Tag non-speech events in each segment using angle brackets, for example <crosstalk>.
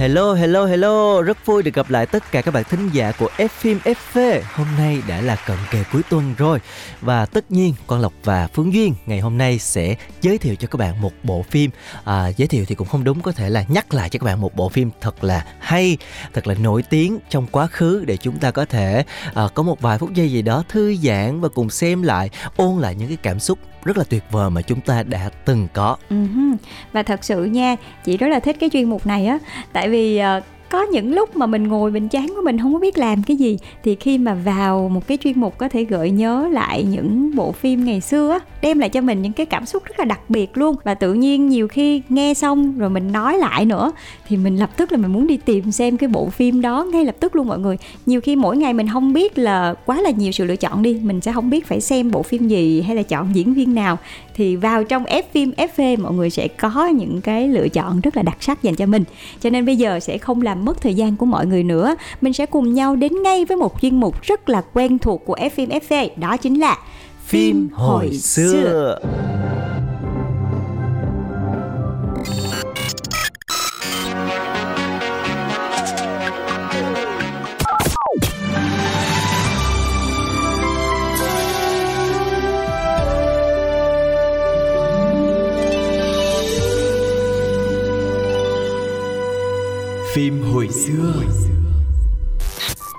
Hello, hello, hello, rất vui được gặp lại tất cả các bạn thính giả của F phim FV. Hôm nay đã là cận kề cuối tuần rồi và tất nhiên Quang Lộc và Phương Duyên ngày hôm nay sẽ giới thiệu cho các bạn một bộ phim. À, giới thiệu thì cũng không đúng, có thể là nhắc lại cho các bạn một bộ phim thật là hay, thật là nổi tiếng trong quá khứ để chúng ta có thể à, có một vài phút giây gì đó thư giãn và cùng xem lại, ôn lại những cái cảm xúc rất là tuyệt vời mà chúng ta đã từng có. Uh-huh. Và thật sự nha, chị rất là thích cái chuyên mục này á, tại vì uh, có những lúc mà mình ngồi mình chán của mình không có biết làm cái gì, thì khi mà vào một cái chuyên mục có thể gợi nhớ lại những bộ phim ngày xưa đem lại cho mình những cái cảm xúc rất là đặc biệt luôn. Và tự nhiên nhiều khi nghe xong rồi mình nói lại nữa, thì mình lập tức là mình muốn đi tìm xem cái bộ phim đó ngay lập tức luôn mọi người. Nhiều khi mỗi ngày mình không biết là quá là nhiều sự lựa chọn đi, mình sẽ không biết phải xem bộ phim gì hay là chọn diễn viên nào. Thì vào trong F phim FV mọi người sẽ có những cái lựa chọn rất là đặc sắc dành cho mình. Cho nên bây giờ sẽ không làm mất thời gian của mọi người nữa mình sẽ cùng nhau đến ngay với một chuyên mục rất là quen thuộc của F FV đó chính là Phim hồi xưa. phim hồi xưa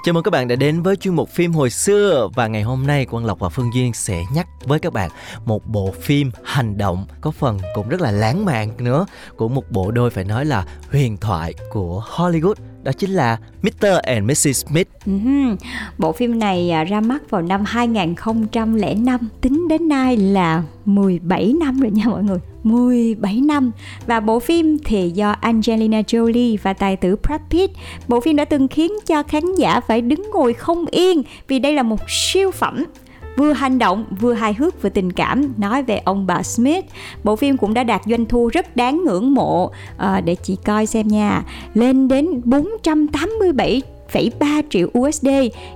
Chào mừng các bạn đã đến với chuyên mục phim hồi xưa và ngày hôm nay Quang Lộc và Phương Duyên sẽ nhắc với các bạn một bộ phim hành động có phần cũng rất là lãng mạn nữa của một bộ đôi phải nói là huyền thoại của Hollywood đó chính là Mr. and Mrs. Smith. Uh-huh. Bộ phim này à, ra mắt vào năm 2005, tính đến nay là 17 năm rồi nha mọi người. 17 năm và bộ phim thì do Angelina Jolie và tài tử Brad Pitt. Bộ phim đã từng khiến cho khán giả phải đứng ngồi không yên vì đây là một siêu phẩm vừa hành động vừa hài hước vừa tình cảm nói về ông bà Smith. Bộ phim cũng đã đạt doanh thu rất đáng ngưỡng mộ à, để chị coi xem nha. Lên đến 487 1,3 triệu USD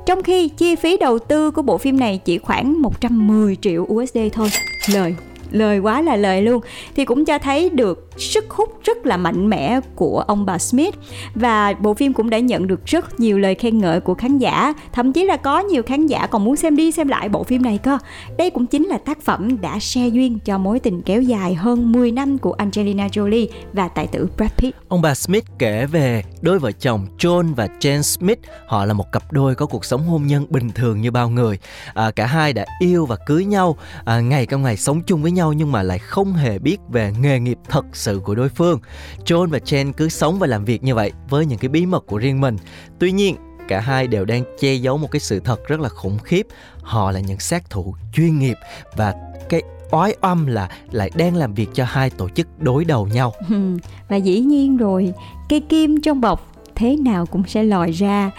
trong khi chi phí đầu tư của bộ phim này chỉ khoảng 110 triệu USD thôi. Lời lời quá là lời luôn. Thì cũng cho thấy được sức hút rất là mạnh mẽ của ông bà Smith. Và bộ phim cũng đã nhận được rất nhiều lời khen ngợi của khán giả. Thậm chí là có nhiều khán giả còn muốn xem đi xem lại bộ phim này cơ. Đây cũng chính là tác phẩm đã xe duyên cho mối tình kéo dài hơn 10 năm của Angelina Jolie và tài tử Brad Pitt. Ông bà Smith kể về đôi vợ chồng John và Jane Smith. Họ là một cặp đôi có cuộc sống hôn nhân bình thường như bao người. À, cả hai đã yêu và cưới nhau à, ngày trong ngày sống chung với nhau nhưng mà lại không hề biết về nghề nghiệp thật sự của đối phương. John và Chen cứ sống và làm việc như vậy với những cái bí mật của riêng mình. Tuy nhiên, cả hai đều đang che giấu một cái sự thật rất là khủng khiếp. Họ là những sát thủ chuyên nghiệp và cái oái oăm là lại đang làm việc cho hai tổ chức đối đầu nhau. <laughs> và dĩ nhiên rồi, cây kim trong bọc thế nào cũng sẽ lòi ra.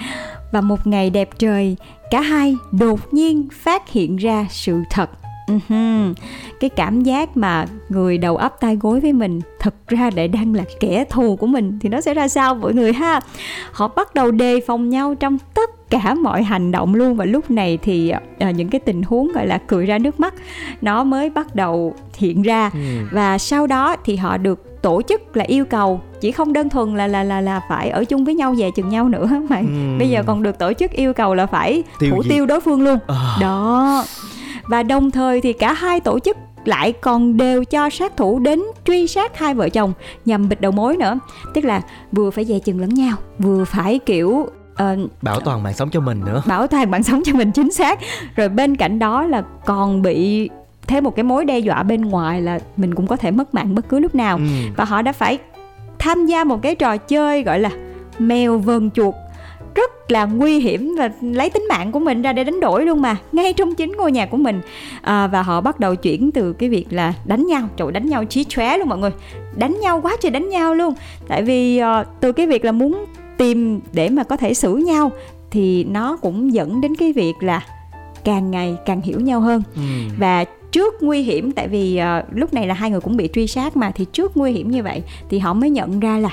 Và một ngày đẹp trời, cả hai đột nhiên phát hiện ra sự thật Uh-huh. cái cảm giác mà người đầu ấp tay gối với mình thật ra lại đang là kẻ thù của mình thì nó sẽ ra sao mọi người ha họ bắt đầu đề phòng nhau trong tất cả mọi hành động luôn và lúc này thì à, những cái tình huống gọi là cười ra nước mắt nó mới bắt đầu hiện ra ừ. và sau đó thì họ được tổ chức là yêu cầu chỉ không đơn thuần là là là là phải ở chung với nhau về chừng nhau nữa mà ừ. bây giờ còn được tổ chức yêu cầu là phải tiêu thủ gì? tiêu đối phương luôn à. đó và đồng thời thì cả hai tổ chức lại còn đều cho sát thủ đến truy sát hai vợ chồng nhằm bịt đầu mối nữa. Tức là vừa phải dè chừng lẫn nhau vừa phải kiểu uh, bảo toàn mạng sống cho mình nữa. bảo toàn mạng sống cho mình chính xác. Rồi bên cạnh đó là còn bị thêm một cái mối đe dọa bên ngoài là mình cũng có thể mất mạng bất cứ lúc nào. Ừ. và họ đã phải tham gia một cái trò chơi gọi là mèo vờn chuột rất là nguy hiểm và lấy tính mạng của mình ra để đánh đổi luôn mà ngay trong chính ngôi nhà của mình. À, và họ bắt đầu chuyển từ cái việc là đánh nhau trời đánh nhau chí chóe luôn mọi người. Đánh nhau quá trời đánh nhau luôn. Tại vì uh, từ cái việc là muốn tìm để mà có thể xử nhau thì nó cũng dẫn đến cái việc là càng ngày càng hiểu nhau hơn. Ừ. và trước nguy hiểm tại vì uh, lúc này là hai người cũng bị truy sát mà thì trước nguy hiểm như vậy thì họ mới nhận ra là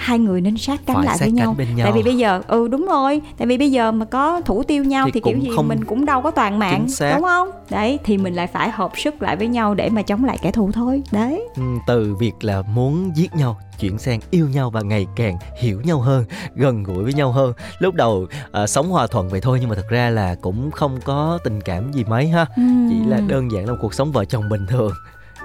hai người nên sát cánh Phải lại sát với nhau. nhau tại vì bây giờ ừ đúng rồi. Tại vì bây giờ mà có thủ tiêu nhau thì, thì kiểu gì không... mình cũng đâu có toàn mạng đúng không? Đấy thì mình lại phải hợp sức lại với nhau để mà chống lại kẻ thù thôi. Đấy. Ừ, từ việc là muốn giết nhau chuyển sang yêu nhau và ngày càng hiểu nhau hơn gần gũi với nhau hơn. Lúc đầu uh, sống hòa thuận vậy thôi nhưng mà thật ra là cũng không có tình cảm gì mấy ha. Ừ. chỉ là đơn giản là một cuộc sống vợ chồng bình thường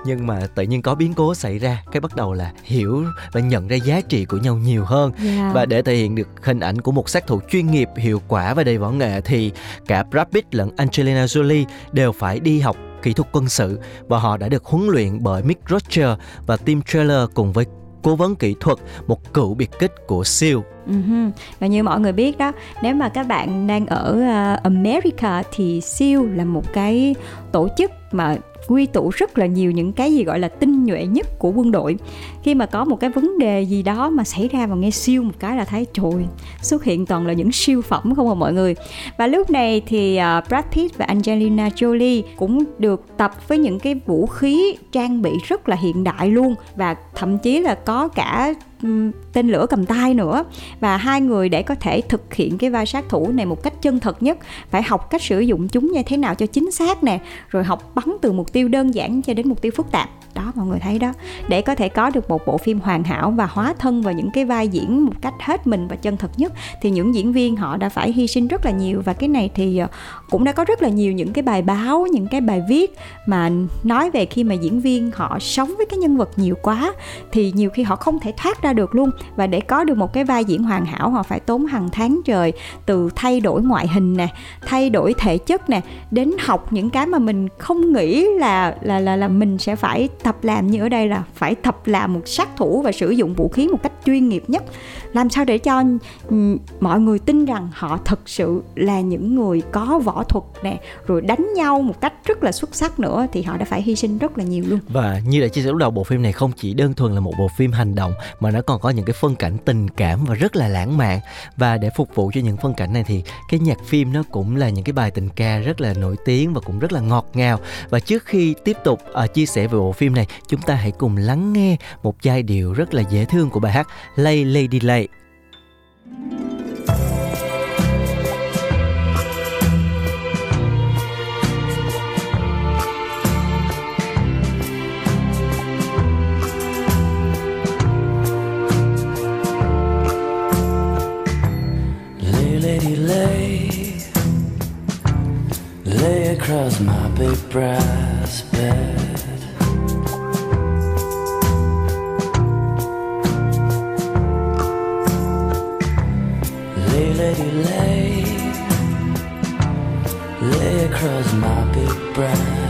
nhưng mà tự nhiên có biến cố xảy ra cái bắt đầu là hiểu và nhận ra giá trị của nhau nhiều hơn yeah. Dạ. và để thể hiện được hình ảnh của một sát thủ chuyên nghiệp hiệu quả và đầy võ nghệ thì cả Brad Pitt lẫn Angelina Jolie đều phải đi học kỹ thuật quân sự và họ đã được huấn luyện bởi Mick Roger và Tim Trailer cùng với cố vấn kỹ thuật, một cựu biệt kích của SEAL. Uh-huh. Và như mọi người biết đó, nếu mà các bạn đang ở uh, America thì SEAL là một cái tổ chức mà quy tụ rất là nhiều những cái gì gọi là tinh nhuệ nhất của quân đội. Khi mà có một cái vấn đề gì đó mà xảy ra và nghe siêu một cái là thấy trời xuất hiện toàn là những siêu phẩm không à mọi người. Và lúc này thì uh, Brad Pitt và Angelina Jolie cũng được tập với những cái vũ khí trang bị rất là hiện đại luôn và thậm chí là có cả Ừ, tên lửa cầm tay nữa. Và hai người để có thể thực hiện cái vai sát thủ này một cách chân thật nhất, phải học cách sử dụng chúng như thế nào cho chính xác nè, rồi học bắn từ mục tiêu đơn giản cho đến mục tiêu phức tạp. Đó, mọi người thấy đó. Để có thể có được một bộ phim hoàn hảo và hóa thân vào những cái vai diễn một cách hết mình và chân thật nhất, thì những diễn viên họ đã phải hy sinh rất là nhiều. Và cái này thì ờ, cũng đã có rất là nhiều những cái bài báo, những cái bài viết mà nói về khi mà diễn viên họ sống với cái nhân vật nhiều quá, thì nhiều khi họ không thể thoát ra được luôn. Và để có được một cái vai diễn hoàn hảo, họ phải tốn hàng tháng trời từ thay đổi ngoại hình nè, thay đổi thể chất nè, đến học những cái mà mình không nghĩ là là là là mình sẽ phải tập làm như ở đây là phải tập làm một sát thủ và sử dụng vũ khí một cách chuyên nghiệp nhất làm sao để cho mọi người tin rằng họ thực sự là những người có võ thuật nè rồi đánh nhau một cách rất là xuất sắc nữa thì họ đã phải hy sinh rất là nhiều luôn. Và như đã chia sẻ lúc đầu bộ phim này không chỉ đơn thuần là một bộ phim hành động mà nó còn có những cái phân cảnh tình cảm và rất là lãng mạn. Và để phục vụ cho những phân cảnh này thì cái nhạc phim nó cũng là những cái bài tình ca rất là nổi tiếng và cũng rất là ngọt ngào. Và trước khi tiếp tục uh, chia sẻ về bộ phim này chúng ta hãy cùng lắng nghe một giai điệu rất là dễ thương của bài hát Lay Lady Lay. Across my big brass Lady, lay, lay across my big brass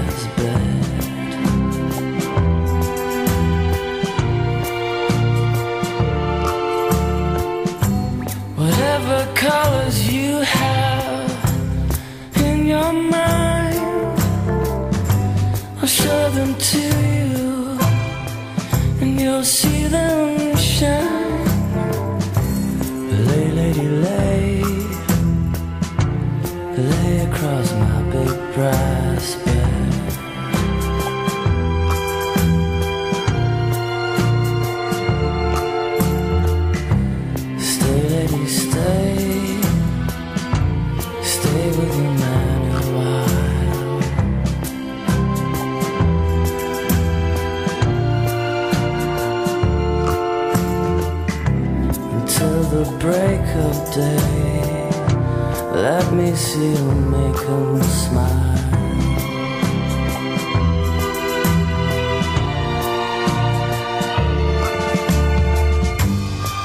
Let me see you make them smile.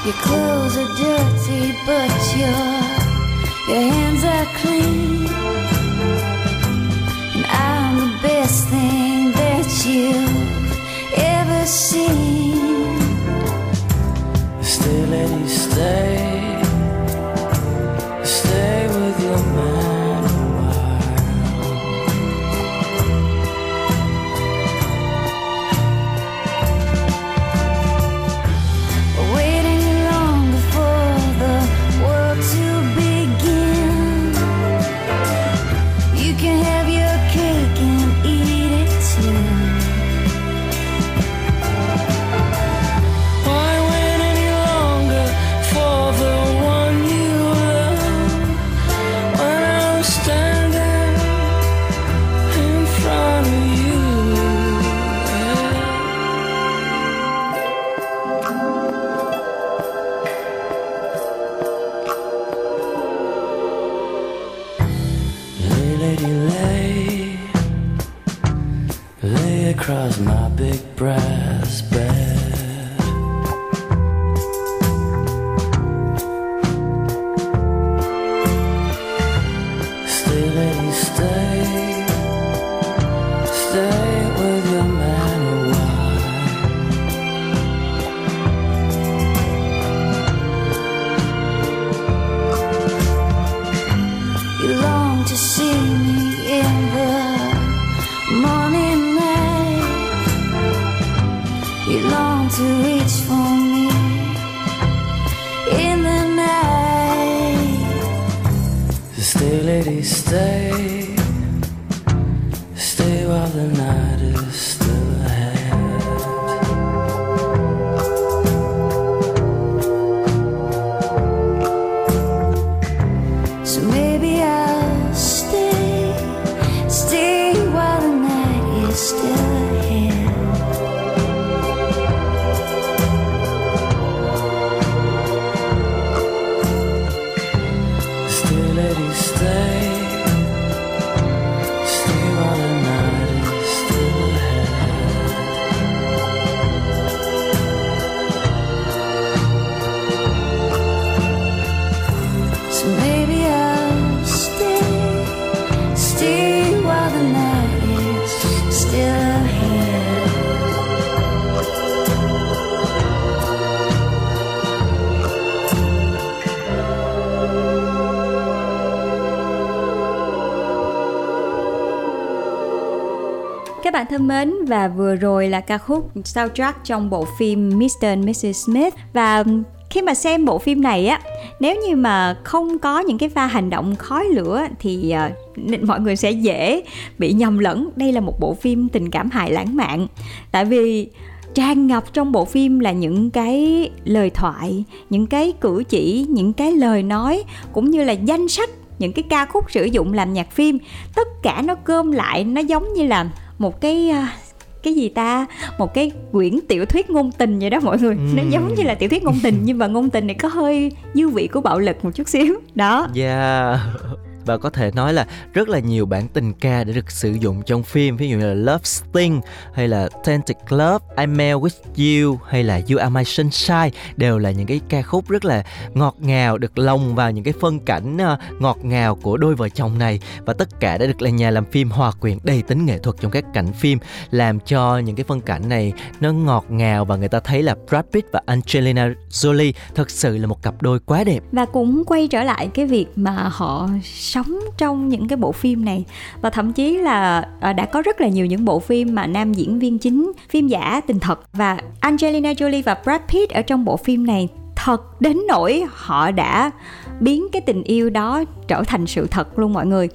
Your clothes are dirty, but your your hands are clean. And I'm the best thing that you've ever seen. Stay, lady, stay. To reach for me in the night. Stay, lady, stay. Thân mến và vừa rồi là ca khúc soundtrack trong bộ phim Mr. and Mrs. Smith và khi mà xem bộ phim này á nếu như mà không có những cái pha hành động khói lửa thì uh, mọi người sẽ dễ bị nhầm lẫn đây là một bộ phim tình cảm hài lãng mạn tại vì tràn ngập trong bộ phim là những cái lời thoại những cái cử chỉ những cái lời nói cũng như là danh sách những cái ca khúc sử dụng làm nhạc phim tất cả nó cơm lại nó giống như là một cái à, cái gì ta? Một cái quyển tiểu thuyết ngôn tình vậy đó mọi người. Nó giống như là tiểu thuyết ngôn tình nhưng mà ngôn tình này có hơi dư vị của bạo lực một chút xíu. Đó. Yeah. Và có thể nói là rất là nhiều bản tình ca đã được sử dụng trong phim Ví dụ như là Love Sting hay là Tented Love, I'm Mel With You hay là You Are My Sunshine Đều là những cái ca khúc rất là ngọt ngào Được lồng vào những cái phân cảnh ờ, ngọt ngào của đôi vợ chồng này. Và tất cả đã được là nhà làm phim hòa quyện đầy tính nghệ thuật trong các cảnh phim Làm cho những cái phân cảnh này nó ngọt ngào Và người ta thấy là Brad Pitt và Angelina Jolie thật sự là một cặp đôi quá đẹp. Và cũng quay trở lại cái việc mà họ sống trong những cái bộ phim này. Và thậm chí là ờ, đã có rất là nhiều những bộ phim mà nam diễn viên chính, phim giả tình thật. Và Angelina Jolie và Brad Pitt ở trong bộ phim này thật đến nỗi họ đã biến cái tình yêu đó trở thành sự thật luôn mọi người.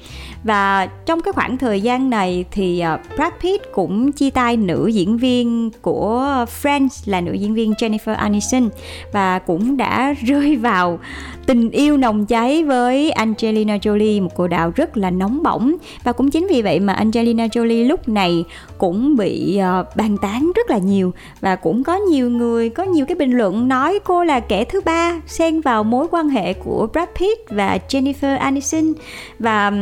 Và trong cái khoảng thời gian này thì ờ, Brad Pitt cũng chia tay nữ diễn viên của Friends là nữ diễn viên Jennifer Aniston và cũng đã <laughs> rơi vào tình yêu nồng cháy với Angelina Jolie, một cô đạo rất là nóng bỏng. Và cũng chính vì vậy mà Angelina Jolie lúc này cũng bị ờ, bàn tán rất là nhiều và cũng có nhiều người, có nhiều cái bình luận nói cô là kẻ thứ ba xen vào mối quan hệ của Brad Pitt và Jennifer Aniston và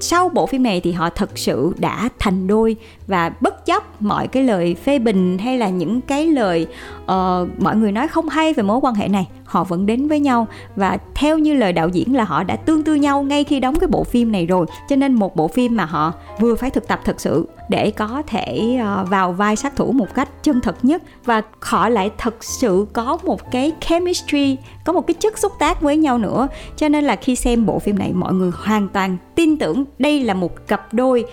sau bộ phim này thì họ thật sự đã thành đôi và bất chấp mọi cái lời phê bình hay là những cái lời uh, mọi người nói không hay về mối quan hệ này họ vẫn đến với nhau. Và theo như lời đạo diễn là họ đã tương tư nhau ngay khi đóng cái bộ phim này rồi. Cho nên một bộ phim mà họ vừa phải thực tập thật sự để có thể uh, vào vai sát thủ một cách chân thật nhất. Và họ lại thật sự có một cái chemistry có một cái chất xúc tác với nhau nữa. Cho nên là khi xem bộ phim này mọi người hoàn toàn tin tưởng đây là một cặp đôi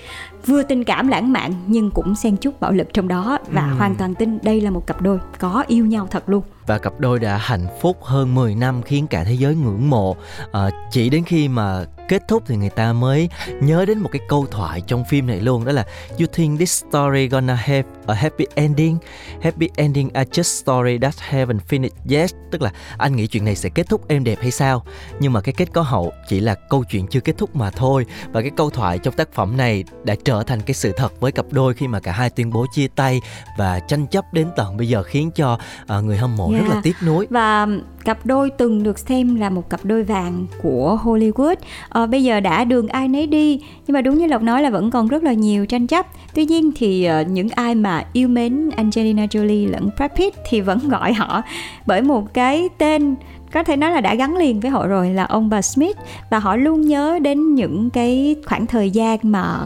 vừa tình cảm lãng mạn nhưng cũng xen chút bạo lực trong đó. Và hoàn toàn tin đây là một cặp đôi có yêu nhau thật luôn và cặp đôi đã hạnh phúc hơn 10 năm khiến cả thế giới ngưỡng mộ. À, chỉ đến khi mà kết thúc thì người ta mới nhớ đến một cái câu thoại trong phim này luôn đó là you think this story gonna have a happy ending? Happy ending are just story that haven't finished yet. Tức là anh nghĩ chuyện này sẽ kết thúc êm đẹp hay sao? Nhưng mà cái kết có hậu chỉ là câu chuyện chưa kết thúc mà thôi. Và cái câu thoại trong tác phẩm này đã trở thành cái sự thật với cặp đôi khi mà cả hai tuyên bố chia tay và tranh chấp đến tận bây giờ khiến cho uh, người hâm mộ rất là Yeah. tiếc nuối. Và cặp đôi từng được xem là một cặp đôi vàng của Hollywood. Ờ, bây giờ đã đường ai nấy đi nhưng mà đúng như Lộc nói là vẫn còn rất là nhiều tranh chấp. Tuy nhiên thì ờ, những ai mà yêu mến Angelina Jolie lẫn Brad Pitt thì vẫn gọi họ bởi một cái tên có thể nói là đã gắn liền với họ rồi là ông bà Smith. Và họ luôn nhớ đến những cái khoảng thời gian mà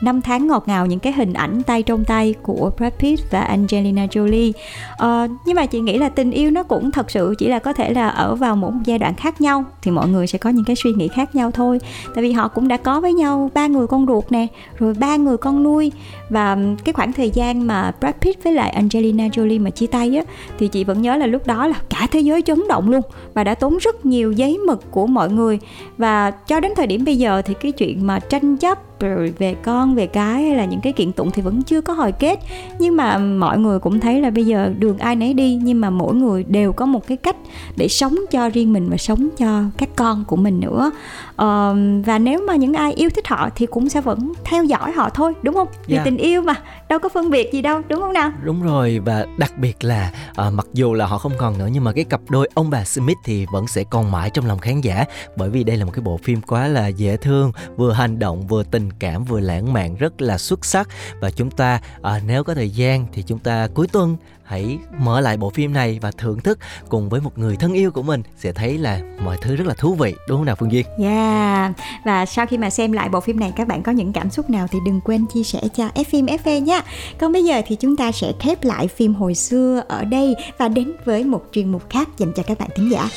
năm tháng ngọt ngào những cái hình ảnh tay trong tay của Brad Pitt và Angelina Jolie. À, nhưng mà chị nghĩ là tình yêu nó cũng thật sự chỉ là có thể là ở vào một giai đoạn khác nhau thì mọi người sẽ có những cái suy nghĩ khác nhau thôi. Tại vì họ cũng đã có với nhau ba người con ruột nè rồi ba người con nuôi. Và cái khoảng thời gian mà Brad Pitt với lại Angelina Jolie mà chia tay á thì chị vẫn nhớ là lúc đó là cả thế giới chấn động luôn và đã tốn rất nhiều giấy mực của mọi người. Và cho đến thời điểm bây giờ thì cái chuyện mà tranh chấp rồi về con về cái hay là những cái kiện tụng thì vẫn chưa có hồi kết. Nhưng mà mọi người cũng thấy là bây giờ đường ai nấy đi nhưng mà mỗi người đều có một cái cách để sống cho riêng mình và sống cho các con của mình nữa. Ờ, và nếu mà những ai yêu thích họ thì cũng sẽ vẫn theo dõi họ thôi đúng không? Vì Dạ. tình yêu mà đâu có phân biệt gì đâu đúng không nào? Đúng rồi và đặc biệt là à, mặc dù là họ không còn nữa nhưng mà cái cặp đôi ông bà Smith thì vẫn sẽ còn mãi trong lòng khán giả. Bởi vì đây là một cái bộ phim quá là dễ thương, vừa hành động vừa tình cảm vừa lãng mạn rất là xuất sắc và chúng ta à, nếu có thời gian thì chúng ta cuối tuần hãy mở lại bộ phim này và thưởng thức cùng với một người thân yêu của mình sẽ thấy là mọi thứ rất là thú vị đúng không nào Phương Duyên? Yeah. Và sau khi mà xem lại bộ phim này các bạn có những cảm xúc nào thì đừng quên chia sẻ cho Fim FV nhé. Còn bây giờ thì chúng ta sẽ khép lại phim hồi xưa ở đây và đến với một chuyên mục khác dành cho các bạn thính giả.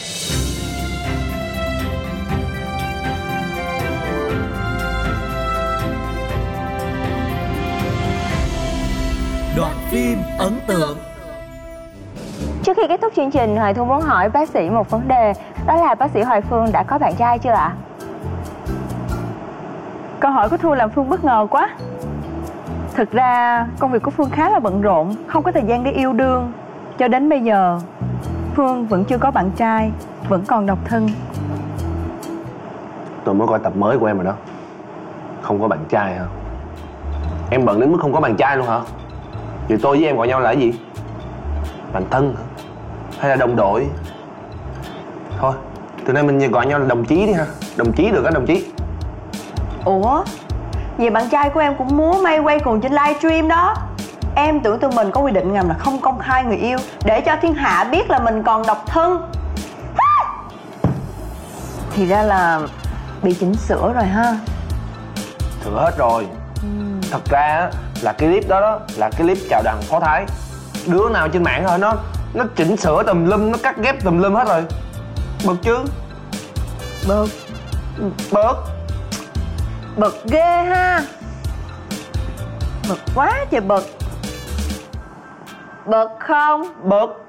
Đoạn phim ấn tượng. Trước khi kết thúc chương trình, Hoài Thu muốn hỏi bác sĩ một vấn đề Đó là bác sĩ Hoài Phương đã có bạn trai chưa ạ? Câu hỏi của Thu làm Phương bất ngờ quá. Thực ra công việc của Phương khá là bận rộn Không có thời gian để yêu đương. Cho đến bây giờ Phương vẫn chưa có bạn trai Vẫn còn độc thân. Tôi mới coi tập mới của em rồi đó. Không có bạn trai hả? Em bận đến mức không có bạn trai luôn hả Vậy tôi với em gọi nhau là cái gì? Bạn thân hả? Hay là đồng đội? Thôi Từ nay mình gọi nhau là đồng chí đi ha. Đồng chí được á đồng chí. Ủa? Vậy bạn trai của em cũng múa may quay cùng trên livestream đó. Em tưởng tụi mình có quy định ngầm là không công khai người yêu Để cho thiên hạ biết là mình còn độc thân. Thì ra là bị chỉnh sửa rồi ha. Thừa hết rồi. Thật ra á, là cái clip đó, đó Là cái clip chào đằng phó thái. Đứa nào trên mạng thôi nó Nó chỉnh sửa tùm lum Nó cắt ghép tùm lum hết rồi. Bực chứ? Bực. Bực. Bực ghê ha. Bực quá trời bực. Bực không? Bực.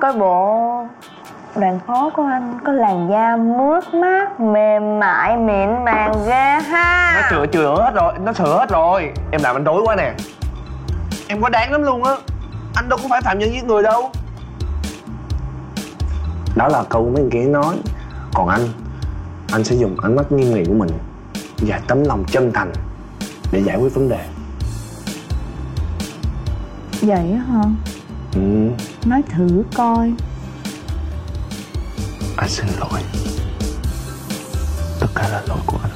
Coi bộ đoàn phó của anh có làn da mướt mát, mềm mại, mịn màng ghê ha. Nó sửa chữa hết rồi nó sửa hết rồi. Em làm anh rối quá nè. Em quá đáng lắm luôn á. Anh đâu có phải phạm nhân giết người đâu. Đó là câu mấy người kia nói. Còn anh anh sẽ dùng ánh mắt nghiêm nghị của mình và tấm lòng chân thành để giải quyết vấn đề. Vậy á hả? ừ, Nói thử coi anh xin lỗi. Tất cả là lỗi của anh.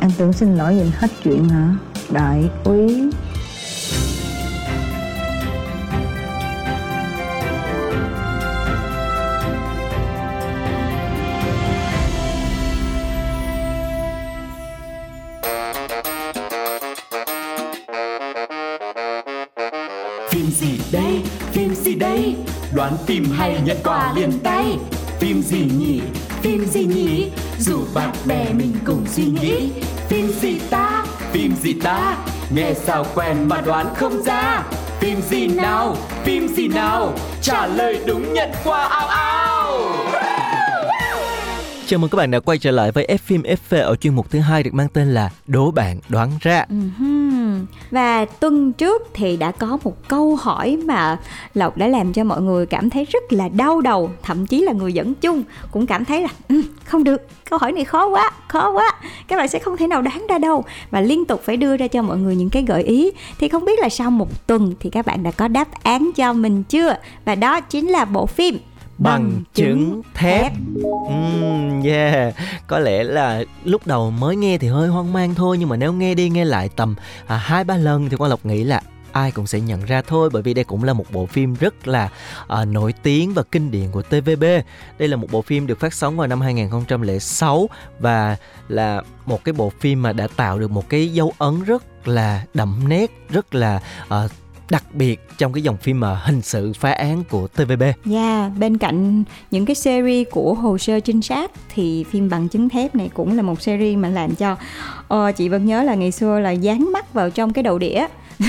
Anh tưởng xin lỗi vậy hết chuyện hả? Đại úy. Phim gì đây, phim gì đây Đoán phim hay nhận quà liền tay. Phim gì nhỉ, phim gì nhỉ? Dù bạn bè mình cùng suy nghĩ. Phim gì ta, phim gì ta? Nghe sao quen mà đoán không ra? Phim gì nào, phim gì nào? Trả lời đúng nhận quà ao ao Chào mừng các bạn đã quay trở lại với F phim FV ở chuyên mục thứ hai được mang tên là Đố bạn đoán ra. Ừm, và tuần trước thì đã có một câu hỏi mà Lộc đã làm cho mọi người cảm thấy rất là đau đầu Thậm chí là người dẫn chung cũng cảm thấy là ừ, không được, câu hỏi này khó quá, khó quá Các bạn sẽ không thể nào đoán ra đâu. Và liên tục phải đưa ra cho mọi người những cái gợi ý. Thì không biết là sau một tuần thì các bạn đã có đáp án cho mình chưa? Và đó chính là bộ phim bằng chứng thép. Ừm, yeah. Có lẽ là lúc đầu mới nghe thì hơi hoang mang thôi nhưng mà nếu nghe đi nghe lại tầm à, hai ba lần thì quang lộc nghĩ là ai cũng sẽ nhận ra thôi bởi vì đây cũng là một bộ phim rất là à, nổi tiếng và kinh điển của TVB. Đây là một bộ phim được phát sóng vào năm 2006 và là một cái bộ phim mà đã tạo được một cái dấu ấn rất là đậm nét, rất là à, đặc biệt trong cái dòng phim mà hình sự phá án của TVB. Yeah, dạ, bên cạnh những cái series của hồ sơ trinh sát thì phim bằng chứng thép này cũng là một series mà làm cho ờ, chị vẫn nhớ là ngày xưa là dán mắt vào trong cái đầu đĩa <laughs>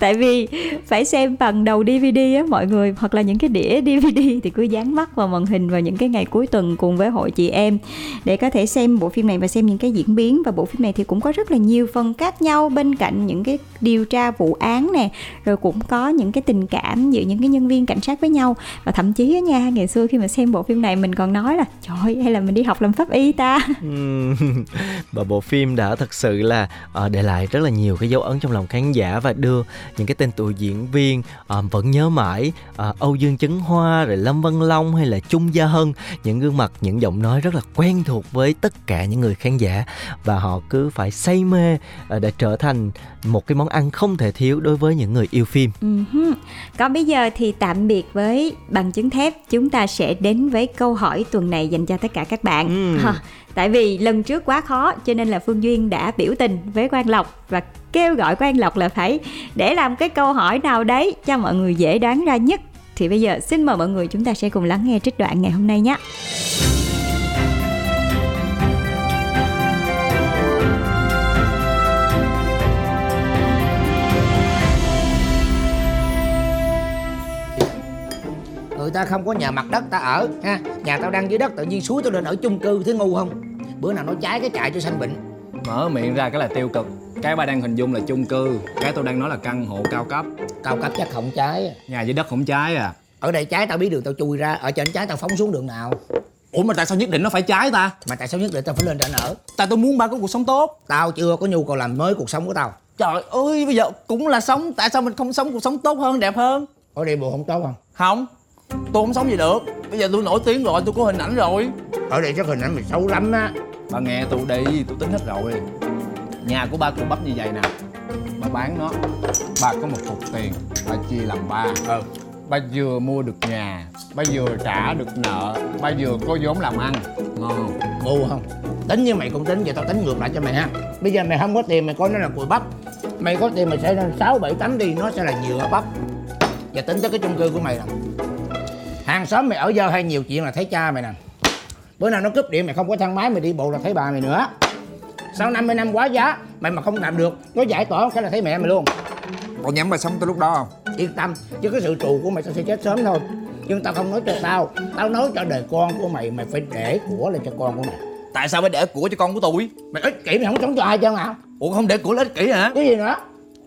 tại vì phải xem bằng đầu DVD á, mọi người, hoặc là những cái đĩa DVD thì cứ dán mắt vào màn hình vào những cái ngày cuối tuần cùng với hội chị em để có thể xem bộ phim này và xem những cái diễn biến. Và bộ phim này thì cũng có rất là nhiều phần khác nhau bên cạnh những cái điều tra vụ án nè, rồi cũng có những cái tình cảm giữa những cái nhân viên cảnh sát với nhau. Và thậm chí á nha, ngày xưa khi mà xem bộ phim này mình còn nói là, trời hay là mình đi học làm pháp y ta. <laughs> Và bộ phim đã thật sự là ờ, để lại rất là nhiều cái dấu ấn trong lòng khán giả và đưa những cái tên tuổi diễn viên ờ, vẫn nhớ mãi ờ, Âu Dương Chấn Hoa rồi Lâm Văn Long hay là Trung Gia Hân. Những gương mặt những giọng nói rất là quen thuộc với tất cả những người khán giả. Và họ cứ phải say mê ờ, để trở thành một cái món ăn không thể thiếu đối với những người yêu phim. Ừm, Còn bây giờ thì tạm biệt với bằng chứng thép. Chúng ta sẽ đến với câu hỏi tuần này dành cho tất cả các bạn. Ừm. Hả, Tại vì lần trước quá khó, cho nên là Phương Duyên đã biểu tình với Quang Lộc Và kêu gọi Quang Lộc là phải để làm cái câu hỏi nào đấy cho mọi người dễ đoán ra nhất. Thì bây giờ xin mời mọi người chúng ta sẽ cùng lắng nghe trích đoạn ngày hôm nay nhé. Người ta không có nhà mặt đất ta ở ha? Nhà tao đang dưới đất tự nhiên suối tao lên ở chung cư thấy ngu không? Bữa nào nó cháy cái chạy cho sanh bệnh. Mở miệng ra cái là tiêu cực. Cái ba đang hình dung là chung cư. Cái tôi đang nói là căn hộ cao cấp. Cao cấp chắc không cháy Nhà dưới đất không cháy à. Ở đây cháy tao biết đường tao chui ra ở trên cháy tao phóng xuống đường nào. Ủa mà tại sao nhất định nó phải cháy ta? Mà tại sao nhất định tao phải lên trên ở Tại tôi muốn ba có cuộc sống tốt. Tao chưa có nhu cầu làm mới cuộc sống của tao. Trời ơi bây giờ cũng là sống. Tại sao mình không sống cuộc sống tốt hơn đẹp hơn? Ở đây bộ không tốt không? Không Tôi không sống gì được. Bây giờ tôi nổi tiếng rồi tôi có hình ảnh rồi. Ở đây chắc hình ảnh mày xấu lắm á. Bà nghe tôi đi tôi tính hết rồi. Nhà của ba cụ bắp như vậy nè. Bà bán nó. Ba có một cục tiền Ba chia làm ba. Ừ. Ba vừa mua được nhà Ba vừa trả được nợ Ba vừa có vốn làm ăn. Ngon ngu không? Tính như mày cũng tính vậy tao tính ngược lại cho mày ha. Bây giờ mày không có tiền mày coi nó là cùi bắp. Mày có tiền mày sẽ lên sáu bảy tấm đi nó sẽ là nhựa bắp. Và tính tới cái chung cư của mày nè hàng xóm mày ở giờ hay nhiều chuyện là thấy cha mày nè. Bữa nào nó cúp điện mày không có thang máy mày đi bộ là thấy bà mày nữa. Sau 50 năm quá giá mày mà không làm được nó giải tỏa cái là thấy mẹ mày luôn. Còn nhắm bà sống tới lúc đó không? Yên tâm chứ cái sự trù của mày tao sẽ chết sớm thôi. Nhưng tao không nói cho tao tao nói cho đời con của mày mày phải để của lại cho con của mày. Tại sao phải để của cho con của tôi mày ích kỷ mày không sống cho ai chân hả? Ủa không để của là ích kỷ hả? Cái gì nữa?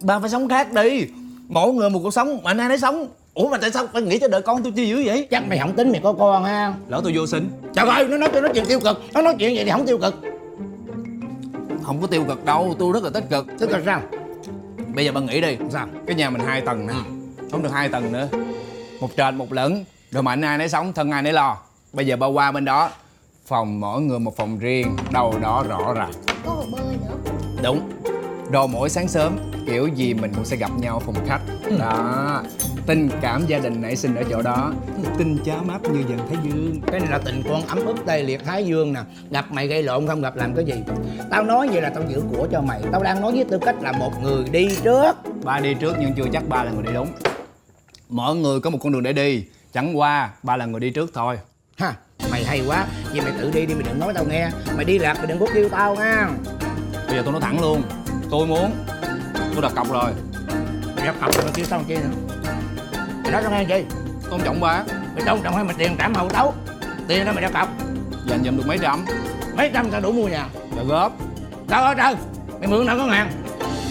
Ba phải sống khác đi. Mỗi người một cuộc sống mà anh ai nấy sống Ủa mà tại sao phải nghĩ cho đời con tôi chi dữ vậy? Chắc mày không tính mày có con ha? Lỡ tôi vô sinh. Trời ơi nó nói cho nó chuyện tiêu cực. Nó nói chuyện vậy thì không tiêu cực. Không có tiêu cực đâu Tôi rất là tích cực. Tức là sao? Bây giờ bạn nghĩ đi. Sao? Cái nhà mình hai tầng nè. Không được hai tầng nữa. Một trệt một lửng. Rồi mà anh ai nấy sống thân ai nấy lo. Bây giờ ba qua bên đó. Phòng mỗi người một phòng riêng. Đâu đó rõ ràng. Có hồ bơi nữa. Đúng Rồi mỗi sáng sớm Kiểu gì mình cũng sẽ gặp nhau ở phòng khách. Đó. Tình cảm gia đình nảy sinh ở chỗ đó. Tình cha máp như dần Thái Dương. Cái này là tình con ấm ức tê liệt thái dương nè. Gặp mày gây lộn không gặp làm cái gì? Tao nói vậy là tao giữ của cho mày. Tao đang nói với tư cách là một người đi trước. Ba đi trước nhưng chưa chắc ba là người đi đúng. Mỗi người có một con đường để đi. Chẳng qua ba là người đi trước thôi. Ha mày hay quá. Vậy mày tự đi đi mày đừng nói tao nghe. Mày đi lạc mày đừng có kêu tao nha. Bây giờ tôi nói thẳng luôn Tôi muốn. Tôi đặt cọc rồi. Mày đặt cọc rồi kêu tao làm chi nữa? Mày nói tao nghe chi? Tôn trọng ba mày tôn trọng hay mày tiền trả hậu tấu? Tiền đó mày đặt cọc? Dành dùm được mấy trăm. Mấy trăm tao đủ mua nhà. Là góp. Tao ơi trời. Mày mượn đâu có ngàn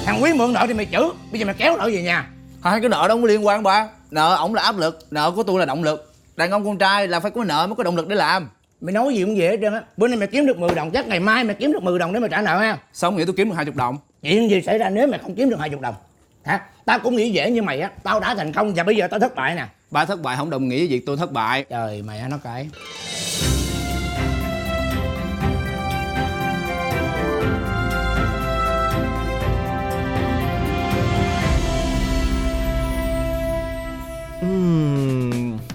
thằng quý mượn nợ thì mày chữ. Bây giờ mày kéo nợ về nhà. Hai cái nợ đó không có liên quan ba nợ ổng là áp lực nợ của tôi là động lực. Đàn ông con trai là phải có nợ mới có động lực để làm. Mày nói gì cũng dễ hết trơn á. Bữa nay mày kiếm được 10 đồng chắc ngày mai mày kiếm được 10 đồng để mày trả nợ ha. Xong nghĩa tôi kiếm được hai chục đồng chuyện gì xảy ra nếu mày không kiếm được 20 đồng? Hả? Tao cũng nghĩ dễ như mày á. Tao đã thành công và bây giờ tao thất bại nè. Ba thất bại không đồng nghĩa với việc tôi thất bại. Trời mày nó cái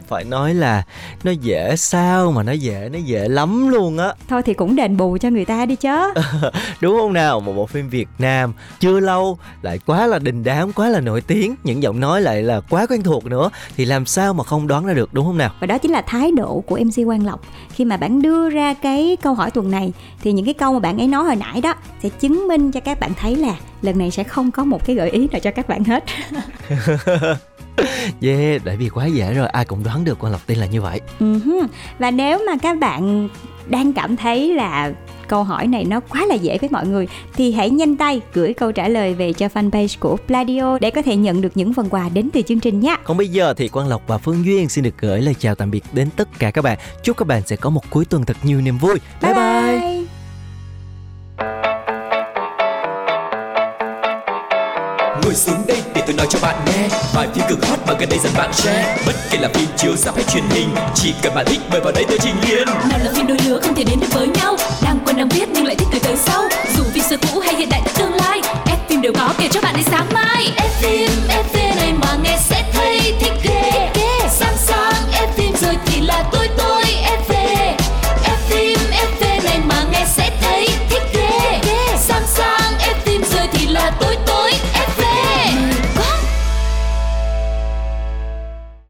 phải nói là nó dễ sao mà nó dễ nó dễ lắm luôn á. <laughs> Thôi thì cũng đền bù cho người ta đi chứ. Đúng không nào? Một bộ phim Việt Nam chưa lâu lại quá là đình đám quá là nổi tiếng. Những giọng nói lại là quá quen thuộc nữa. Thì làm sao mà không đoán ra được đúng không nào? Và đó chính là thái độ của MC Quang Lộc. Khi mà bạn đưa ra cái câu hỏi tuần này thì những cái câu mà bạn ấy nói hồi nãy đó sẽ chứng minh cho các bạn thấy là lần này sẽ không có một cái gợi ý nào cho các bạn hết <laughs> <laughs> yeah tại vì quá dễ rồi ai cũng đoán được Quang Lộc tin là như vậy uh-huh. và nếu mà các bạn đang cảm thấy là câu hỏi này nó quá là dễ với mọi người thì hãy nhanh tay gửi câu trả lời về cho fanpage của Pladio để có thể nhận được những phần quà đến từ chương trình nhé. Còn bây giờ thì Quang Lộc và Phương Duyên xin được gửi lời chào tạm biệt đến tất cả các bạn. Chúc các bạn sẽ có một cuối tuần thật nhiều niềm vui. Bye bye. bye. gần đây dần bạn share bất kể là phim chiếu ra hay truyền hình, chỉ cần bạn thích mời vào đấy tôi trình liên nào là phim đôi lứa không thể đến được với nhau. Đang quen đang biết nhưng lại thích từ tới sau. Dù phim xưa cũ hay hiện đại tương lai ép phim đều có kể cho bạn đến sáng mai. Ép phim ép phim này mà nghe sẽ thấy thích